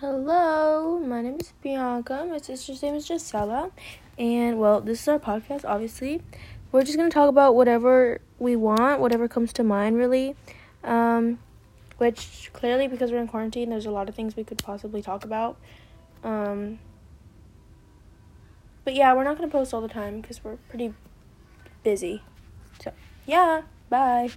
Hello, my name is Bianca. My sister's name is Gisela. And well, this is our podcast, obviously. We're just going to talk about whatever we want, whatever comes to mind, really. Um, which clearly, because we're in quarantine, there's a lot of things we could possibly talk about. Um, but yeah, we're not going to post all the time because we're pretty busy. So, yeah, bye.